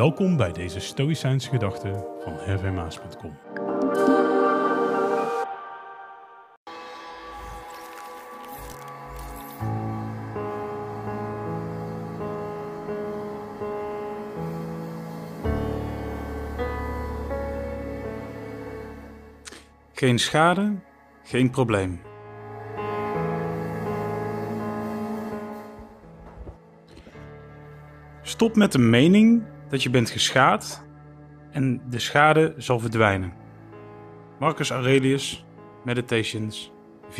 Welkom bij deze Stoïcijnse gedachten van hervemaas.com. Geen schade, geen probleem. Stop met de mening dat je bent geschaad en de schade zal verdwijnen. Marcus Aurelius, Meditations 4.7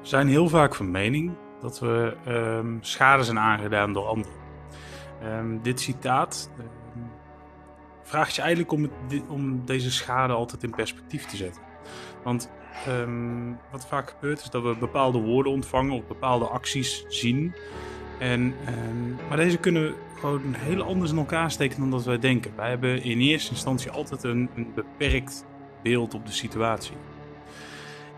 We zijn heel vaak van mening dat we ehm, schade zijn aangedaan door anderen. Ehm, dit citaat ehm, vraagt je eigenlijk om, om deze schade altijd in perspectief te zetten. Want ehm, wat vaak gebeurt is dat we bepaalde woorden ontvangen of bepaalde acties zien. En, ehm, maar deze kunnen gewoon heel anders in elkaar steken dan dat wij denken. Wij hebben in eerste instantie altijd een, een beperkt beeld op de situatie.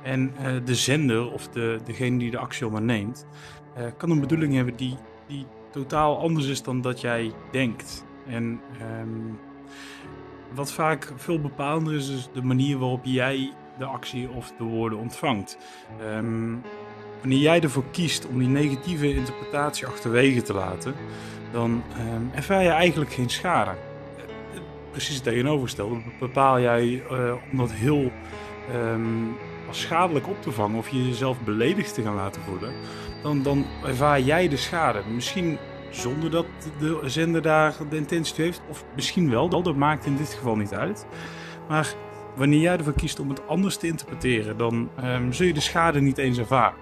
En eh, de zender of de, degene die de actie onderneemt, eh, kan een bedoeling hebben die, die totaal anders is dan dat jij denkt. En ehm, wat vaak veel bepalender is, is de manier waarop jij de actie of de woorden ontvangt. Ehm, wanneer jij ervoor kiest om die negatieve interpretatie achterwege te laten, dan ehm, ervaar je eigenlijk geen schade. Precies het tegenovergestelde. Bepaal jij eh, om dat heel ehm, als schadelijk op te vangen of je jezelf beledigd te gaan laten voelen, dan, dan ervaar jij de schade. Misschien zonder dat de zender daar de intentie toe heeft, of misschien wel, dat maakt in dit geval niet uit. Maar wanneer jij ervoor kiest om het anders te interpreteren, dan ehm, zul je de schade niet eens ervaren.